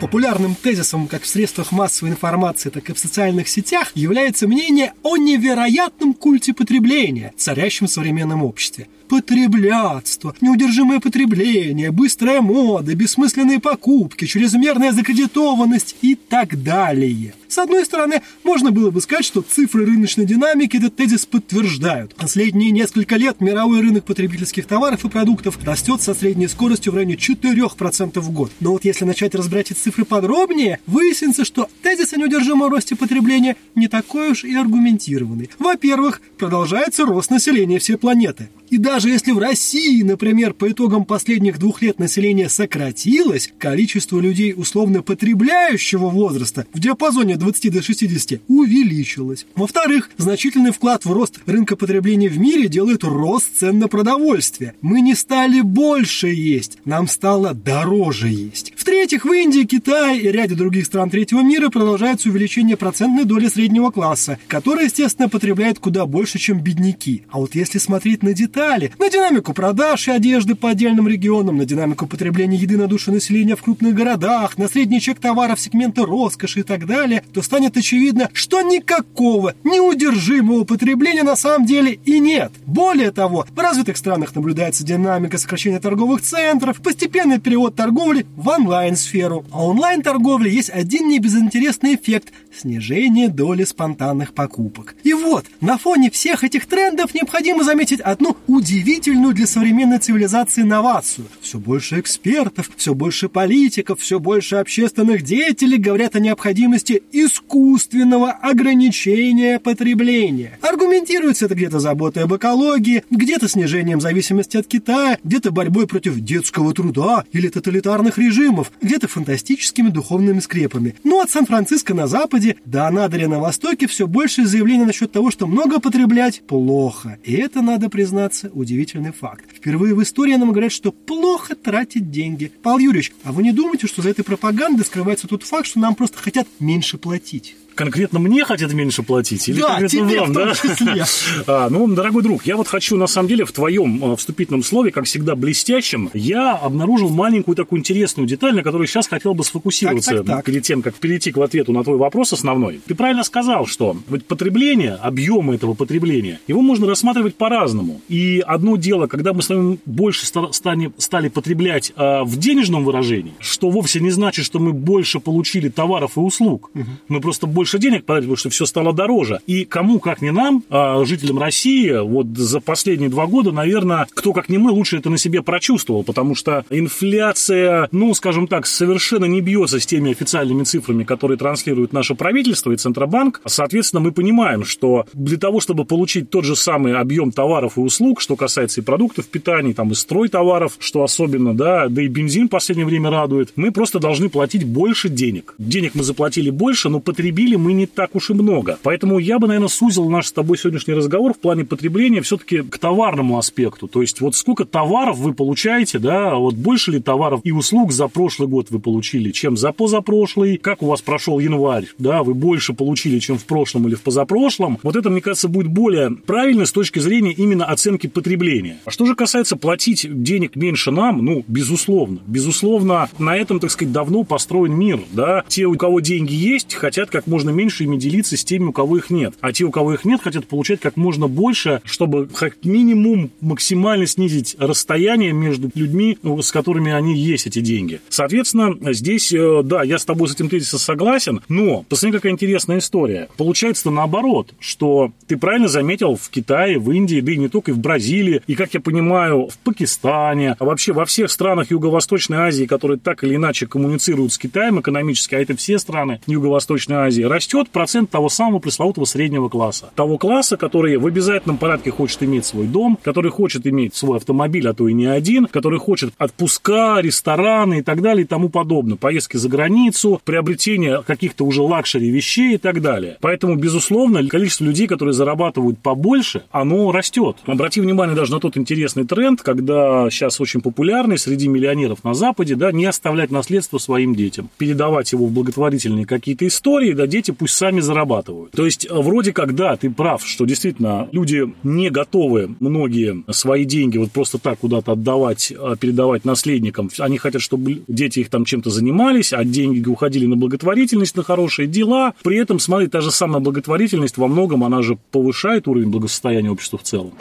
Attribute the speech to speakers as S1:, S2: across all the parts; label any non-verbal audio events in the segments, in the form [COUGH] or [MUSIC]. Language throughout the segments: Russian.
S1: Популярным тезисом как в средствах массовой информации, так и в социальных сетях является мнение о невероятном культе потребления, царящем в современном обществе потреблятство, неудержимое потребление, быстрая мода, бессмысленные покупки, чрезмерная закредитованность и так далее. С одной стороны, можно было бы сказать, что цифры рыночной динамики этот тезис подтверждают. Последние несколько лет мировой рынок потребительских товаров и продуктов растет со средней скоростью в районе 4% в год. Но вот если начать разбирать эти цифры подробнее, выяснится, что тезис о неудержимом росте потребления не такой уж и аргументированный. Во-первых, продолжается рост населения всей планеты. И даже если в России, например, по итогам последних двух лет население сократилось, количество людей условно потребляющего возраста в диапазоне 20 до 60 увеличилось. Во-вторых, значительный вклад в рост рынка потребления в мире делает рост цен на продовольствие. Мы не стали больше есть, нам стало дороже есть. В-третьих, в Индии, Китае и ряде других стран третьего мира продолжается увеличение процентной доли среднего класса, который, естественно, потребляет куда больше, чем бедняки. А вот если смотреть на детали, на динамику продаж и одежды по отдельным регионам, на динамику потребления еды на душу населения в крупных городах, на средний чек товаров сегмента роскоши и так далее, то станет очевидно, что никакого неудержимого потребления на самом деле и нет. Более того, в развитых странах наблюдается динамика сокращения торговых центров, постепенный перевод торговли в онлайн онлайн-сферу. А онлайн-торговле есть один небезынтересный эффект – снижение доли спонтанных покупок. И вот, на фоне всех этих трендов необходимо заметить одну удивительную для современной цивилизации инновацию. Все больше экспертов, все больше политиков, все больше общественных деятелей говорят о необходимости искусственного ограничения потребления. Аргументируется это где-то заботой об экологии, где-то снижением зависимости от Китая, где-то борьбой против детского труда или тоталитарных режимов, где-то фантастическими духовными скрепами. Ну, от Сан-Франциско на западе до Анадыря на востоке все больше заявлений насчет того, что много потреблять плохо. И это, надо признаться, удивительный факт. Впервые в истории нам говорят, что плохо тратить деньги. Павел Юрьевич, а вы не думаете, что за этой пропагандой скрывается тот факт, что нам просто хотят меньше платить?
S2: конкретно мне хотят меньше платить? Или
S1: да,
S2: конкретно
S1: тебе
S2: вам,
S1: в том
S2: да?
S1: числе. [LAUGHS]
S2: А, ну, дорогой друг, я вот хочу, на самом деле, в твоем а, вступительном слове, как всегда, блестящем, я обнаружил маленькую такую интересную деталь, на которой сейчас хотел бы сфокусироваться
S1: Так, так, так.
S2: перед тем, как перейти к ответу на твой вопрос основной. Ты правильно сказал, что вот потребление, объем этого потребления, его можно рассматривать по-разному. И одно дело, когда мы с вами больше ста- стали, стали потреблять а, в денежном выражении, что вовсе не значит, что мы больше получили товаров и услуг. Мы просто больше денег потратили, потому что все стало дороже. И кому, как не нам, а, жителям России, вот за последние два года, наверное, кто, как не мы, лучше это на себе прочувствовал, потому что инфляция, ну, скажем так, совершенно не бьется с теми официальными цифрами, которые транслирует наше правительство и Центробанк. Соответственно, мы понимаем, что для того, чтобы получить тот же самый объем товаров и услуг, что касается и продуктов питания, там, и строй товаров, что особенно, да, да и бензин в последнее время радует, мы просто должны платить больше денег. Денег мы заплатили больше, но потребили мы не так уж и много. Поэтому я бы, наверное, сузил наш с тобой сегодняшний разговор в плане потребления все-таки к товарному аспекту. То есть вот сколько товаров вы получаете, да, вот больше ли товаров и услуг за прошлый год вы получили, чем за позапрошлый, как у вас прошел январь, да, вы больше получили, чем в прошлом или в позапрошлом. Вот это, мне кажется, будет более правильно с точки зрения именно оценки потребления. А что же касается платить денег меньше нам, ну, безусловно, безусловно, на этом, так сказать, давно построен мир, да. Те, у кого деньги есть, хотят как можно меньше ими делиться с теми, у кого их нет. А те, у кого их нет, хотят получать как можно больше, чтобы как минимум максимально снизить расстояние между людьми, ну, с которыми они есть эти деньги. Соответственно, здесь, э, да, я с тобой с этим тезисом согласен, но посмотри, какая интересная история. Получается наоборот, что ты правильно заметил в Китае, в Индии, да и не только, и в Бразилии, и, как я понимаю, в Пакистане, а вообще во всех странах Юго-Восточной Азии, которые так или иначе коммуницируют с Китаем экономически, а это все страны Юго-Восточной Азии, растет процент того самого пресловутого среднего класса. Того класса, который в обязательном порядке хочет иметь свой дом, который хочет иметь свой автомобиль, а то и не один, который хочет отпуска, рестораны и так далее и тому подобное, поездки за границу, приобретение каких-то уже luxury вещей и так далее. Поэтому, безусловно, количество людей, которые зарабатывают побольше, оно растет. Обрати внимание даже на тот интересный тренд, когда сейчас очень популярный среди миллионеров на Западе, да, не оставлять наследство своим детям, передавать его в благотворительные какие-то истории, да, дети пусть сами зарабатывают. То есть, вроде как, да, ты прав, что действительно люди не готовы многие свои деньги вот просто так куда-то отдавать, а, передавать наследникам. Они хотят, чтобы дети их там чем-то занимались, а деньги уходили на благотворительность, на хорошие дела. При этом, смотри, та же самая благотворительность во многом, она же повышает уровень благосостояния общества в целом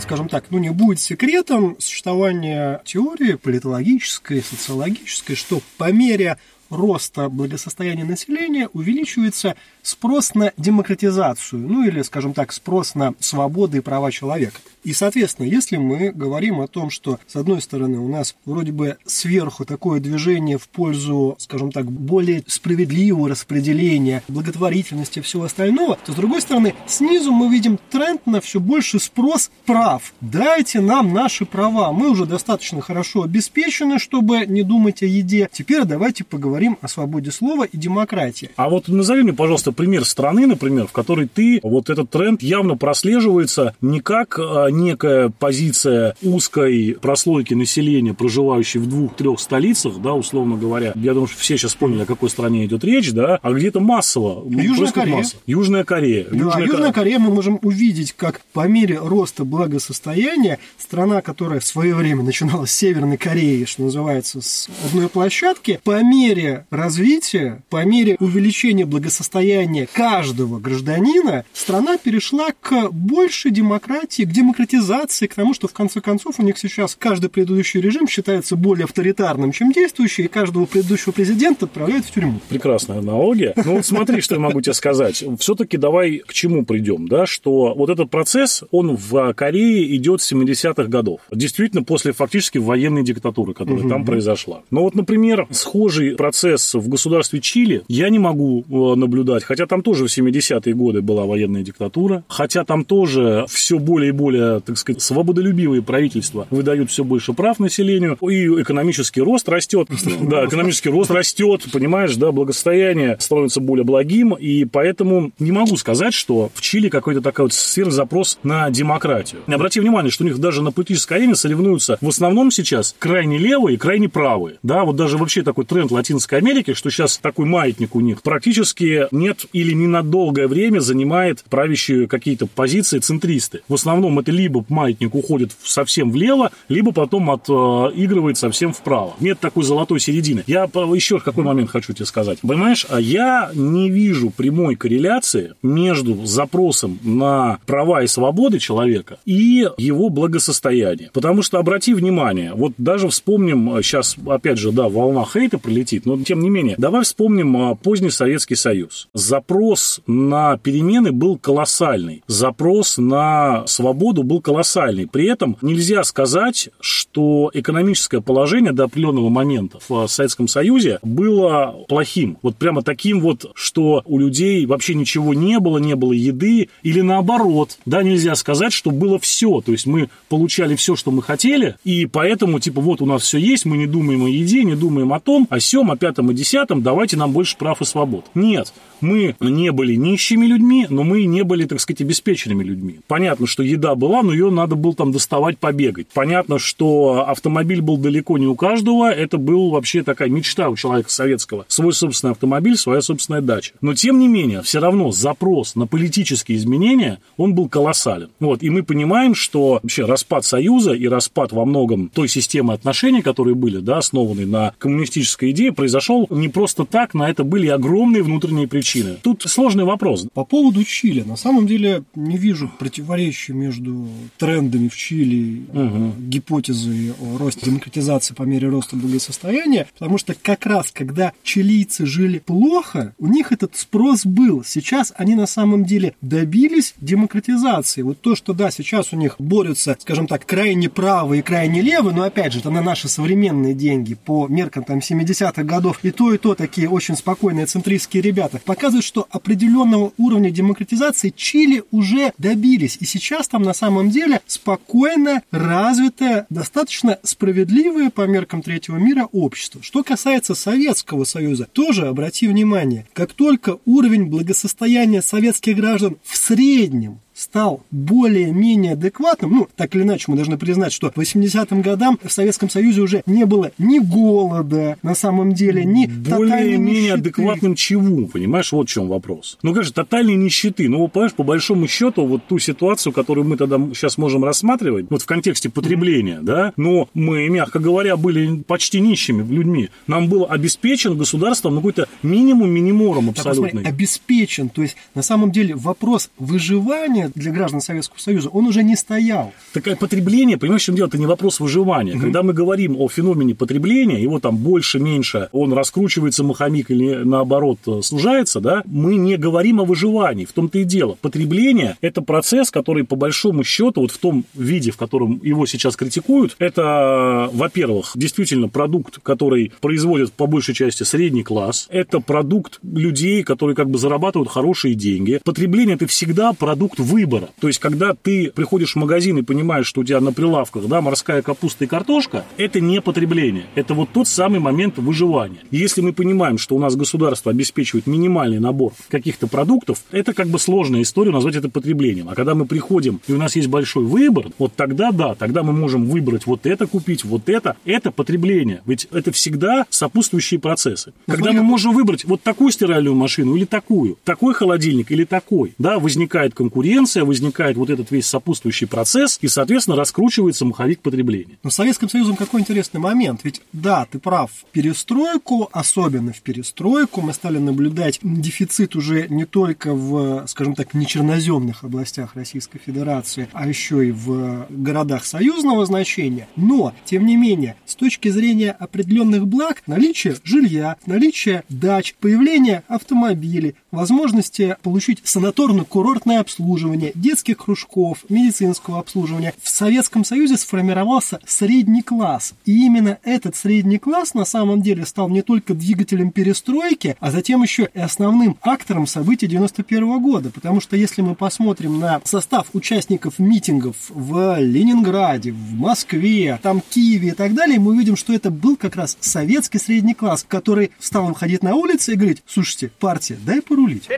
S1: скажем так, ну не будет секретом существования теории политологической, социологической, что по мере роста благосостояния населения увеличивается спрос на демократизацию, ну или, скажем так, спрос на свободы и права человека. И, соответственно, если мы говорим о том, что, с одной стороны, у нас вроде бы сверху такое движение в пользу, скажем так, более справедливого распределения, благотворительности и всего остального, то, с другой стороны, снизу мы видим тренд на все больше спрос прав. Дайте нам наши права. Мы уже достаточно хорошо обеспечены, чтобы не думать о еде. Теперь давайте поговорим о свободе слова и демократии.
S2: А вот назови мне, пожалуйста, пример страны, например, в которой ты, вот этот тренд явно прослеживается не как а, некая позиция узкой прослойки населения, проживающей в двух-трех столицах, да, условно говоря. Я думаю, что все сейчас поняли, о какой стране идет речь, да, а где-то массово.
S1: Южная Корея. Масса.
S2: Южная Корея.
S1: Да, Южная, Южная Корея мы можем увидеть, как по мере роста благосостояния страна, которая в свое время начинала с Северной Кореи, что называется, с одной площадки, по мере развития, по мере увеличения благосостояния каждого гражданина, страна перешла к большей демократии, к демократизации, к тому, что в конце концов у них сейчас каждый предыдущий режим считается более авторитарным, чем действующий, и каждого предыдущего президента отправляют в тюрьму.
S2: Прекрасная аналогия. Ну вот смотри, что я могу тебе сказать. Все-таки давай к чему придем, да, что вот этот процесс, он в Корее идет с 70-х годов. Действительно, после фактически военной диктатуры, которая угу. там произошла. Но вот, например, схожий процесс в государстве Чили я не могу э, наблюдать, хотя там тоже в 70-е годы была военная диктатура, хотя там тоже все более и более так сказать, свободолюбивые правительства выдают все больше прав населению, и экономический рост растет. [LAUGHS] Да, экономический рост растет, понимаешь, да, благосостояние становится более благим, и поэтому не могу сказать, что в Чили какой-то такой вот сверхзапрос на демократию. Обрати внимание, что у них даже на политической арене соревнуются в основном сейчас крайне левые и крайне правые. Да, вот даже вообще такой тренд Латинской Америки, что сейчас такой маятник у них практически нет или не на долгое время занимает правящие какие-то позиции центристы. В основном это либо маятник уходит совсем влево, либо потом отыгрывает совсем вправо. Нет такой золотой середины. Я еще какой момент хочу тебе сказать. Понимаешь, а я не вижу прямой корреляции между запросом на права и свободы человека и его благосостояние. Потому что, обрати внимание, вот даже вспомним, сейчас, опять же, да, волна хейта прилетит, но тем не менее, давай вспомним а, поздний Советский Союз. Запрос на перемены был колоссальный. Запрос на свободу был колоссальный. При этом нельзя сказать, что экономическое положение до определенного момента в Советском Союзе было плохим. Вот прямо таким вот, что у людей вообще ничего не было, не было еды, или наоборот. Да, нельзя сказать, что было все. То есть мы получали все, что мы хотели, и поэтому, типа, вот у нас все есть, мы не думаем о еде, не думаем о том, о сем, о пятом, о десятом, давайте нам больше прав и свобод. Нет, мы не были нищими людьми, но мы не были, так сказать, обеспеченными людьми. Понятно, что еда была, но ее надо было там доставать, побегать. Понятно, что автомобиль был далеко не у каждого, это был вообще такая мечта у человека советского. Свой собственный автомобиль, своя собственная дача. Но, тем не менее, все равно запрос на политические изменения, он был колоссален. Вот, и мы понимаем, что вообще распад Союза и распад во многом той системы отношений, которые были, да, основаны на коммунистической идее, произошел не просто так, на это были огромные внутренние причины причины. Тут сложный вопрос.
S1: По поводу Чили. На самом деле не вижу противоречия между трендами в Чили, угу. гипотезой о росте демократизации по мере роста благосостояния, потому что как раз когда чилийцы жили плохо, у них этот спрос был. Сейчас они на самом деле добились демократизации. Вот то, что да, сейчас у них борются, скажем так, крайне правые и крайне левые, но опять же, это на наши современные деньги по меркам там 70-х годов и то, и то такие очень спокойные центристские ребята показывает, что определенного уровня демократизации Чили уже добились. И сейчас там на самом деле спокойно развитое, достаточно справедливое по меркам третьего мира общество. Что касается Советского Союза, тоже обрати внимание, как только уровень благосостояния советских граждан в среднем стал более-менее адекватным, ну, так или иначе, мы должны признать, что в 80-м годам в Советском Союзе уже не было ни голода, на самом деле, ни
S2: Более-менее адекватным чего, понимаешь, вот в чем вопрос. Ну, конечно, тотальной нищеты. Ну, понимаешь, по большому счету, вот ту ситуацию, которую мы тогда сейчас можем рассматривать, вот в контексте потребления, mm-hmm. да, но мы, мягко говоря, были почти нищими людьми. Нам был обеспечен государством ну, какой-то минимум минимором абсолютный. Так, посмотри,
S1: обеспечен. То есть, на самом деле, вопрос выживания для граждан Советского Союза, он уже не стоял.
S2: Такое потребление, понимаешь, в чем дело? Это не вопрос выживания. Угу. Когда мы говорим о феномене потребления, его там больше, меньше, он раскручивается маховик или наоборот сужается, да, мы не говорим о выживании. В том-то и дело. Потребление – это процесс, который по большому счету, вот в том виде, в котором его сейчас критикуют, это, во-первых, действительно продукт, который производит по большей части средний класс. Это продукт людей, которые как бы зарабатывают хорошие деньги. Потребление – это всегда продукт выбора. То есть, когда ты приходишь в магазин и понимаешь, что у тебя на прилавках да, морская капуста и картошка, это не потребление. Это вот тот самый момент выживания. И если мы понимаем, что у нас государство обеспечивает минимальный набор каких-то продуктов, это как бы сложная история назвать это потреблением. А когда мы приходим, и у нас есть большой выбор, вот тогда да, тогда мы можем выбрать вот это купить, вот это. Это потребление. Ведь это всегда сопутствующие процессы. Но когда мы можем выбрать вот такую стиральную машину или такую, такой холодильник или такой, да, возникает конкуренция, возникает вот этот весь сопутствующий процесс, и, соответственно, раскручивается маховик потребления.
S1: Но с Советским Союзом какой интересный момент. Ведь, да, ты прав, в перестройку, особенно в перестройку, мы стали наблюдать дефицит уже не только в, скажем так, нечерноземных областях Российской Федерации, а еще и в городах союзного значения. Но, тем не менее, с точки зрения определенных благ, наличие жилья, наличие дач, появление автомобилей, возможности получить санаторно-курортное обслуживание, детских кружков, медицинского обслуживания. В Советском Союзе сформировался средний класс. И именно этот средний класс на самом деле стал не только двигателем перестройки, а затем еще и основным актором событий 91 года. Потому что если мы посмотрим на состав участников митингов в Ленинграде, в Москве, там Киеве и так далее, мы увидим, что это был как раз советский средний класс, который стал ходить на улице и говорить, слушайте, партия, дай порулить.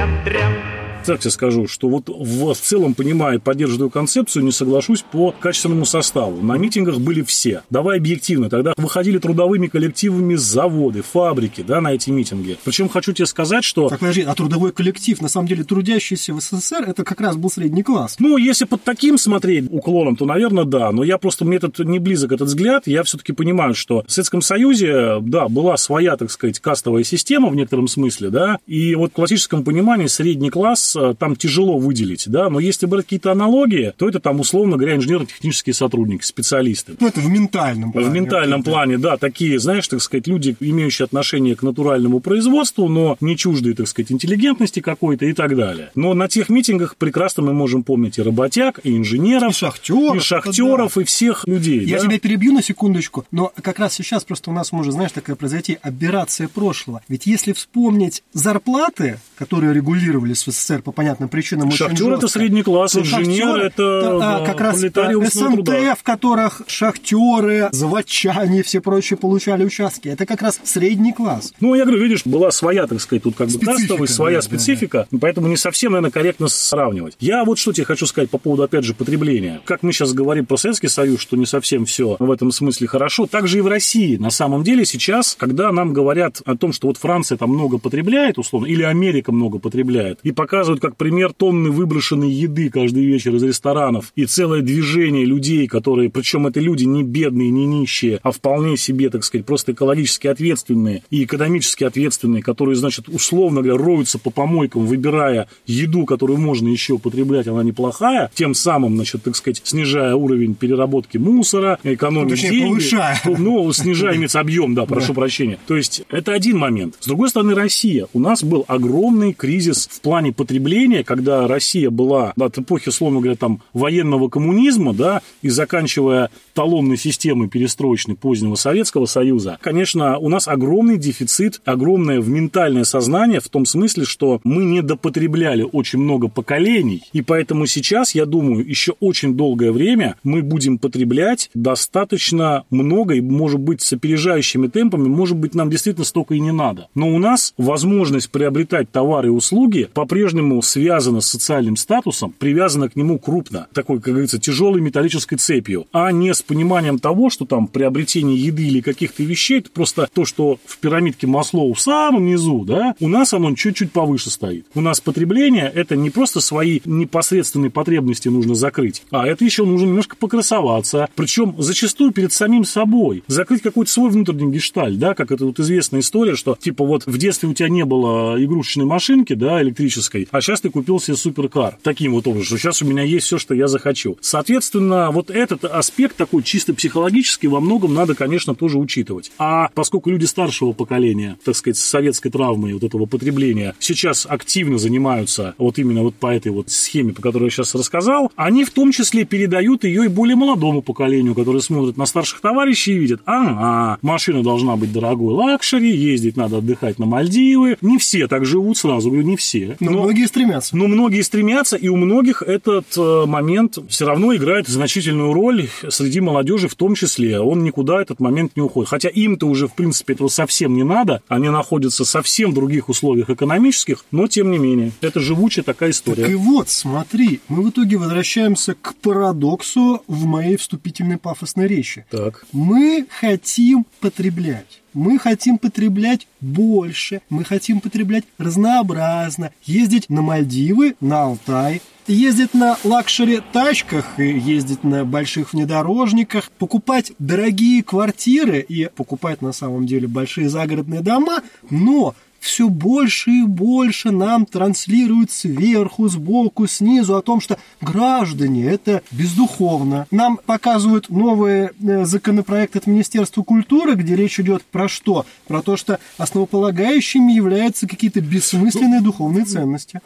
S2: dram, dram Так тебе скажу, что вот в целом, понимая и поддерживаю концепцию, не соглашусь по качественному составу. На митингах были все. Давай объективно. Тогда выходили трудовыми коллективами заводы, фабрики, да, на эти митинги. Причем хочу тебе сказать, что...
S1: Так, подожди, а трудовой коллектив, на самом деле, трудящийся в СССР, это как раз был средний класс.
S2: Ну, если под таким смотреть уклоном, то, наверное, да. Но я просто, мне этот не близок этот взгляд. Я все-таки понимаю, что в Советском Союзе, да, была своя, так сказать, кастовая система в некотором смысле, да, и вот в классическом понимании средний класс Э, там тяжело выделить, да, но если брать какие-то аналогии, то это там, условно говоря, инженерно-технические сотрудники, специалисты.
S1: Ну, это в ментальном
S2: плане. В ментальном плане, да, такие, знаешь, так сказать, люди, имеющие отношение к натуральному производству, но не чуждые, так сказать, интеллигентности какой-то и так далее. Но на тех митингах прекрасно мы можем помнить и работяг, и инженеров,
S1: и шахтеров,
S2: и, шахтеров, да. и всех людей.
S1: Я
S2: да?
S1: тебя перебью на секундочку, но как раз сейчас просто у нас может, знаешь, такая произойти операция прошлого. Ведь если вспомнить зарплаты, которые регулировались в СССР по понятным причинам
S2: Шахтер это средний класс, инженер это
S1: а, как раз СНТ, труда. в которых шахтеры, заводчане и все прочие получали участки. Это как раз средний класс.
S2: Ну, я говорю, видишь, была своя, так сказать, тут как бы кастовая, своя да, специфика, да, да. поэтому не совсем, наверное, корректно сравнивать. Я вот что тебе хочу сказать по поводу, опять же, потребления. Как мы сейчас говорим про Советский Союз, что не совсем все в этом смысле хорошо, так же и в России. На самом деле сейчас, когда нам говорят о том, что вот Франция там много потребляет, условно, или Америка много потребляет, и показывают, как пример тонны выброшенной еды каждый вечер из ресторанов и целое движение людей, которые, причем это люди не бедные, не нищие, а вполне себе, так сказать, просто экологически ответственные и экономически ответственные, которые, значит, условно говоря, роются по помойкам, выбирая еду, которую можно еще употреблять, она неплохая, тем самым, значит, так сказать, снижая уровень переработки мусора, экономить ну, деньги.
S1: Повышая.
S2: Ну, снижая имеется объем, да, прошу да. прощения. То есть, это один момент. С другой стороны, Россия. У нас был огромный кризис в плане потребления потребления, когда Россия была от эпохи, условно говоря, там, военного коммунизма, да, и заканчивая талонной системой перестроечной позднего Советского Союза, конечно, у нас огромный дефицит, огромное ментальное сознание в том смысле, что мы не допотребляли очень много поколений, и поэтому сейчас, я думаю, еще очень долгое время мы будем потреблять достаточно много, и, может быть, с опережающими темпами, может быть, нам действительно столько и не надо. Но у нас возможность приобретать товары и услуги по-прежнему связана с социальным статусом, привязана к нему крупно, такой, как говорится, тяжелой металлической цепью, а не с пониманием того, что там приобретение еды или каких-то вещей, это просто то, что в пирамидке Маслоу в самом низу, да, у нас оно чуть-чуть повыше стоит. У нас потребление – это не просто свои непосредственные потребности нужно закрыть, а это еще нужно немножко покрасоваться, причем зачастую перед самим собой, закрыть какой-то свой внутренний гешталь, да, как это вот известная история, что типа вот в детстве у тебя не было игрушечной машинки, да, электрической, а сейчас ты купил себе суперкар. Таким вот образом, что сейчас у меня есть все, что я захочу. Соответственно, вот этот аспект такой чисто психологический во многом надо, конечно, тоже учитывать. А поскольку люди старшего поколения, так сказать, с советской травмой вот этого потребления, сейчас активно занимаются вот именно вот по этой вот схеме, по которой я сейчас рассказал, они в том числе передают ее и более молодому поколению, которое смотрит на старших товарищей и видит, ага, машина должна быть дорогой luxury, ездить надо отдыхать на Мальдивы. Не все так живут сразу, говорю, не все.
S1: Но, но многие стремятся.
S2: Но многие стремятся, и у многих этот э, момент все равно играет значительную роль среди молодежи в том числе. Он никуда этот момент не уходит. Хотя им-то уже, в принципе, этого совсем не надо. Они находятся совсем в других условиях экономических, но тем не менее. Это живучая такая история.
S1: Так и вот, смотри, мы в итоге возвращаемся к парадоксу в моей вступительной пафосной речи.
S2: Так.
S1: Мы хотим потреблять. Мы хотим потреблять больше, мы хотим потреблять разнообразно, ездить на Мальдивы, на Алтай, ездить на лакшери-тачках и ездить на больших внедорожниках, покупать дорогие квартиры и покупать на самом деле большие загородные дома, но все больше и больше нам транслируют сверху, сбоку, снизу о том, что граждане это бездуховно. Нам показывают новый э, законопроект от Министерства культуры, где речь идет про что? Про то, что основополагающими являются какие-то бессмысленные духовные ценности.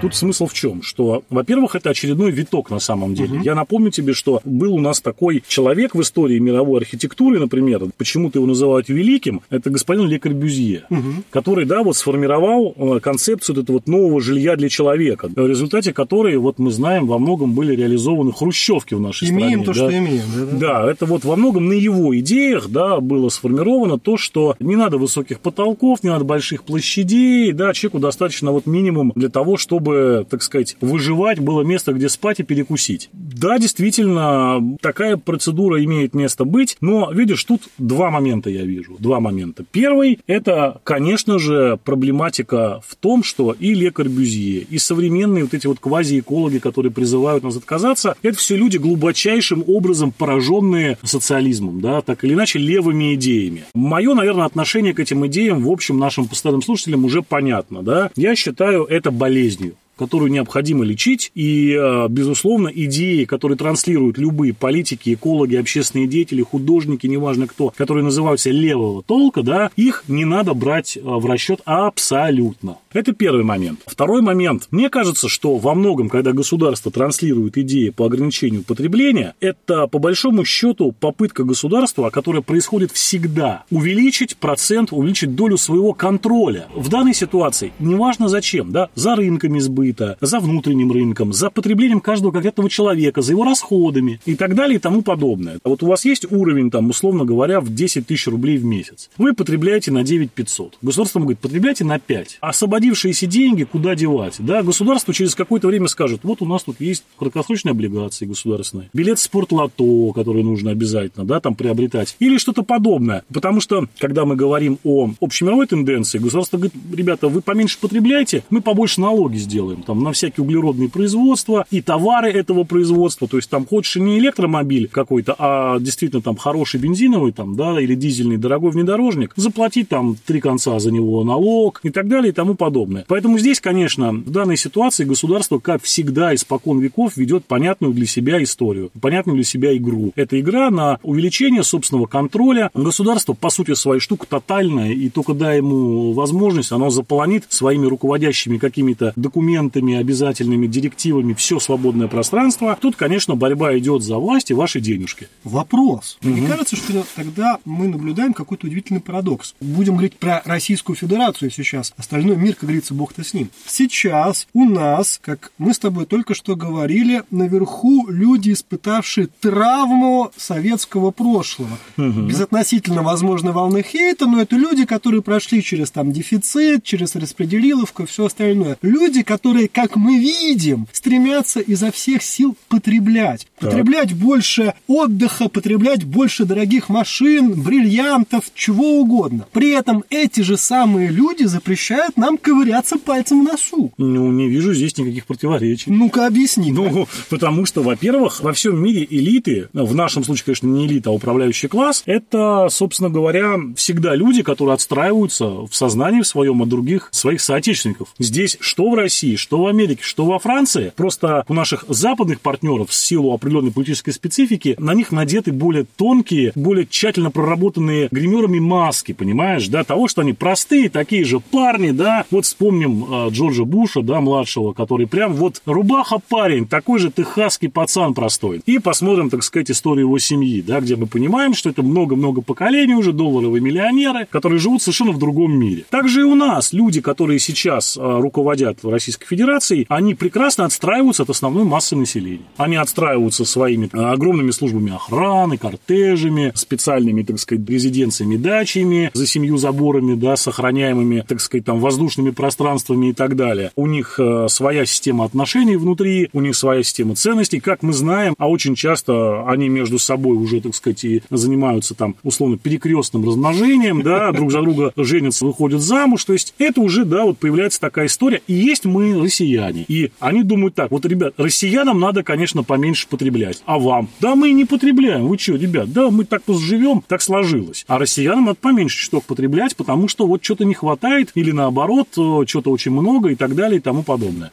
S2: Тут смысл в чем? Что, во-первых, это очередной виток на самом деле. Угу. Я напомню тебе, что был у нас такой человек в истории мировой архитектуры, например, почему-то его называют великим, это господин Ле Корбюзье, угу. который, да, вот сформировал э, концепцию вот этого вот нового жилья для человека, в результате которой, вот мы знаем, во многом были реализованы хрущевки в нашей
S1: имеем
S2: стране.
S1: Имеем то,
S2: да?
S1: что имеем. Да,
S2: да? да, это вот во многом на его идеях, да, было сформировано то, что не надо высоких потолков, не надо больших площадей, да, человеку достаточно вот минимум для того, чтобы чтобы, так сказать, выживать, было место, где спать и перекусить. Да, действительно, такая процедура имеет место быть, но, видишь, тут два момента я вижу. Два момента. Первый – это, конечно же, проблематика в том, что и лекарь Бюзье, и современные вот эти вот квазиэкологи, которые призывают нас отказаться, это все люди глубочайшим образом пораженные социализмом, да, так или иначе левыми идеями. Мое, наверное, отношение к этим идеям, в общем, нашим постоянным слушателям уже понятно, да. Я считаю это болезнью которую необходимо лечить. И, э, безусловно, идеи, которые транслируют любые политики, экологи, общественные деятели, художники, неважно кто, которые называются левого толка, да, их не надо брать э, в расчет абсолютно. Это первый момент. Второй момент. Мне кажется, что во многом, когда государство транслирует идеи по ограничению потребления, это по большому счету попытка государства, которая происходит всегда, увеличить процент, увеличить долю своего контроля. В данной ситуации, неважно зачем, да, за рынками сбыта, сбыта, за внутренним рынком, за потреблением каждого конкретного человека, за его расходами и так далее и тому подобное. А вот у вас есть уровень, там, условно говоря, в 10 тысяч рублей в месяц. Вы потребляете на 9 500. Государство говорит, потребляйте на 5. Освободившиеся деньги куда девать? Да, государство через какое-то время скажет, вот у нас тут есть краткосрочные облигации государственные, билет в спортлото, который нужно обязательно, да, там приобретать, или что-то подобное. Потому что, когда мы говорим о общемировой тенденции, государство говорит, ребята, вы поменьше потребляете, мы побольше налоги сделаем делаем. Там на всякие углеродные производства и товары этого производства. То есть там хочешь не электромобиль какой-то, а действительно там хороший бензиновый там, да, или дизельный дорогой внедорожник, заплатить там три конца за него налог и так далее и тому подобное. Поэтому здесь, конечно, в данной ситуации государство, как всегда, испокон веков ведет понятную для себя историю, понятную для себя игру. Это игра на увеличение собственного контроля. Государство, по сути, своей штука тотальная, и только дай ему возможность, оно заполонит своими руководящими какими-то документами, обязательными директивами все свободное пространство. Тут, конечно, борьба идет за власть и ваши денежки.
S1: Вопрос. Угу. Мне кажется, что тогда мы наблюдаем какой-то удивительный парадокс. Будем говорить про Российскую Федерацию сейчас. Остальной мир, как говорится, бог-то с ним. Сейчас у нас, как мы с тобой только что говорили, наверху люди, испытавшие травму советского прошлого. Угу. Безотносительно возможной волны хейта, но это люди, которые прошли через там дефицит, через распределиловку и все остальное. Люди, которые, как мы видим, стремятся изо всех сил потреблять. Так. Потреблять больше отдыха, потреблять больше дорогих машин, бриллиантов, чего угодно. При этом эти же самые люди запрещают нам ковыряться пальцем в носу.
S2: Ну, не вижу здесь никаких противоречий.
S1: Ну-ка, объясни.
S2: Ну, потому что, во-первых, во всем мире элиты, в нашем случае, конечно, не элита, а управляющий класс, это, собственно говоря, всегда люди, которые отстраиваются в сознании в своем от других своих соотечественников. Здесь что в России, что в Америке, что во Франции, просто у наших западных партнеров в силу определенной политической специфики на них надеты более тонкие, более тщательно проработанные гримерами маски, понимаешь, да, того, что они простые, такие же парни, да, вот вспомним э, Джорджа Буша, да, младшего, который прям вот рубаха парень, такой же техасский пацан простой. И посмотрим, так сказать, историю его семьи, да, где мы понимаем, что это много-много поколений уже, долларовые миллионеры, которые живут совершенно в другом мире. Также и у нас люди, которые сейчас э, руководят Российской Федерацией, они прекрасно отстраиваются от основной массы населения. Они отстраиваются своими э, огромными службами охраны, кортежами, специальными, так сказать, резиденциями, дачами за семью заборами, да, сохраняемыми, так сказать, там, воздушными пространствами и так далее. У них э, своя система отношений внутри, у них своя система ценностей, как мы знаем, а очень часто они между собой уже, так сказать, и занимаются там, условно, перекрестным размножением, да, друг за друга женятся, выходят замуж, то есть это уже, да, вот появляется такая история, и есть мы, россияне, и они думают так, вот, ребят, россиянам надо, конечно, поменьше потреблять, а вам? Да мы не потребляем, вы что, ребят, да, мы так живем, так сложилось, а россиянам надо поменьше штук потреблять, потому что вот что-то не хватает, или наоборот, э, что-то очень много и так далее и тому подобное.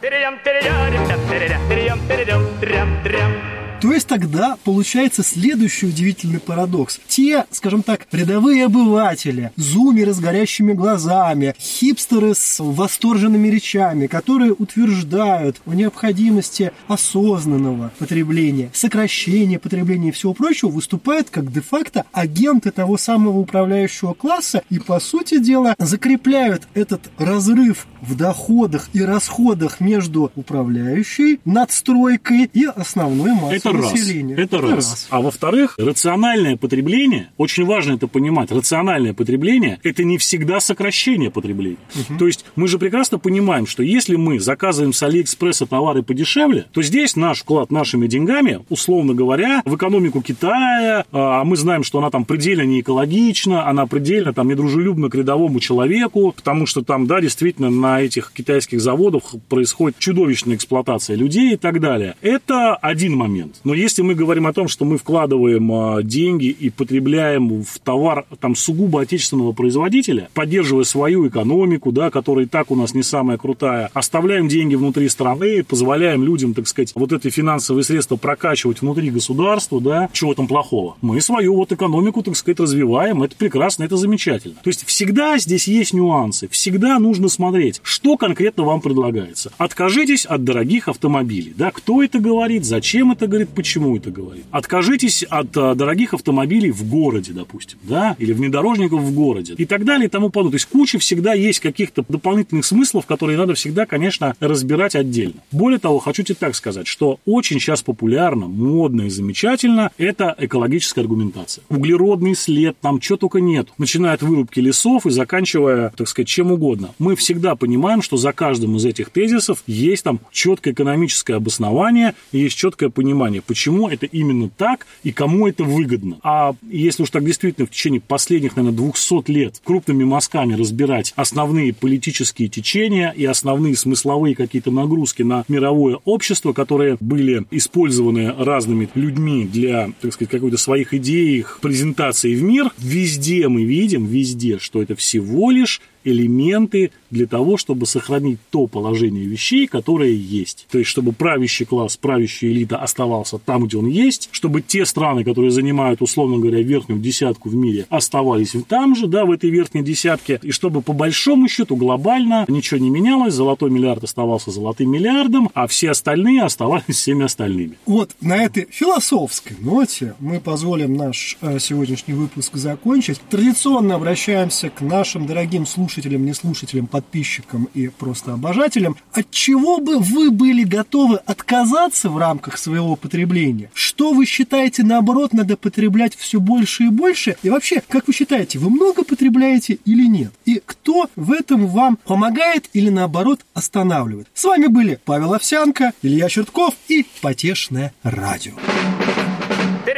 S1: То есть тогда получается следующий удивительный парадокс. Те, скажем так, рядовые обыватели, зумеры с горящими глазами, хипстеры с восторженными речами, которые утверждают о необходимости осознанного потребления, сокращения потребления и всего прочего, выступают как де-факто агенты того самого управляющего класса и, по сути дела, закрепляют этот разрыв в доходах и расходах между управляющей надстройкой и основной массой
S2: это населения. Раз. Это, это раз. раз. А во-вторых, рациональное потребление, очень важно это понимать, рациональное потребление – это не всегда сокращение потребления. Угу. То есть мы же прекрасно понимаем, что если мы заказываем с Алиэкспресса товары подешевле, то здесь наш вклад нашими деньгами, условно говоря, в экономику Китая, а мы знаем, что она там предельно не экологична, она предельно там недружелюбна к рядовому человеку, потому что там, да, действительно, на этих китайских заводах происходит чудовищная эксплуатация людей и так далее. Это один момент. Но если мы говорим о том, что мы вкладываем а, деньги и потребляем в товар там сугубо отечественного производителя, поддерживая свою экономику, да, которая и так у нас не самая крутая, оставляем деньги внутри страны, позволяем людям, так сказать, вот эти финансовые средства прокачивать внутри государства, да, чего там плохого? Мы свою вот экономику, так сказать, развиваем, это прекрасно, это замечательно. То есть всегда здесь есть нюансы, всегда нужно смотреть, что конкретно вам предлагается. Откажитесь от дорогих автомобилей, да, кто это говорит, зачем это говорит, почему это говорит. Откажитесь от а, дорогих автомобилей в городе, допустим, да, или внедорожников в городе и так далее и тому подобное. То есть куча всегда есть каких-то дополнительных смыслов, которые надо всегда, конечно, разбирать отдельно. Более того, хочу тебе так сказать, что очень сейчас популярно, модно и замечательно это экологическая аргументация. Углеродный след, там что только нет. Начиная от вырубки лесов и заканчивая, так сказать, чем угодно. Мы всегда понимаем, что за каждым из этих тезисов есть там четкое экономическое обоснование и есть четкое понимание понимание, почему это именно так и кому это выгодно. А если уж так действительно в течение последних, наверное, 200 лет крупными мазками разбирать основные политические течения и основные смысловые какие-то нагрузки на мировое общество, которые были использованы разными людьми для, так сказать, какой-то своих идей, их презентации в мир, везде мы видим, везде, что это всего лишь элементы для того, чтобы сохранить то положение вещей, которое есть. То есть, чтобы правящий класс, правящая элита оставался там, где он есть, чтобы те страны, которые занимают, условно говоря, верхнюю десятку в мире, оставались там же, да, в этой верхней десятке, и чтобы по большому счету глобально ничего не менялось, золотой миллиард оставался золотым миллиардом, а все остальные оставались всеми остальными.
S1: Вот на этой философской ноте мы позволим наш э, сегодняшний выпуск закончить. Традиционно обращаемся к нашим дорогим слушателям, не слушателям, подписчикам и просто обожателям, от чего бы вы были готовы отказаться в рамках своего потребления? Что вы считаете, наоборот, надо потреблять все больше и больше? И вообще, как вы считаете, вы много потребляете или нет? И кто в этом вам помогает или, наоборот, останавливает? С вами были Павел Овсянко, Илья Чертков и Потешное радио.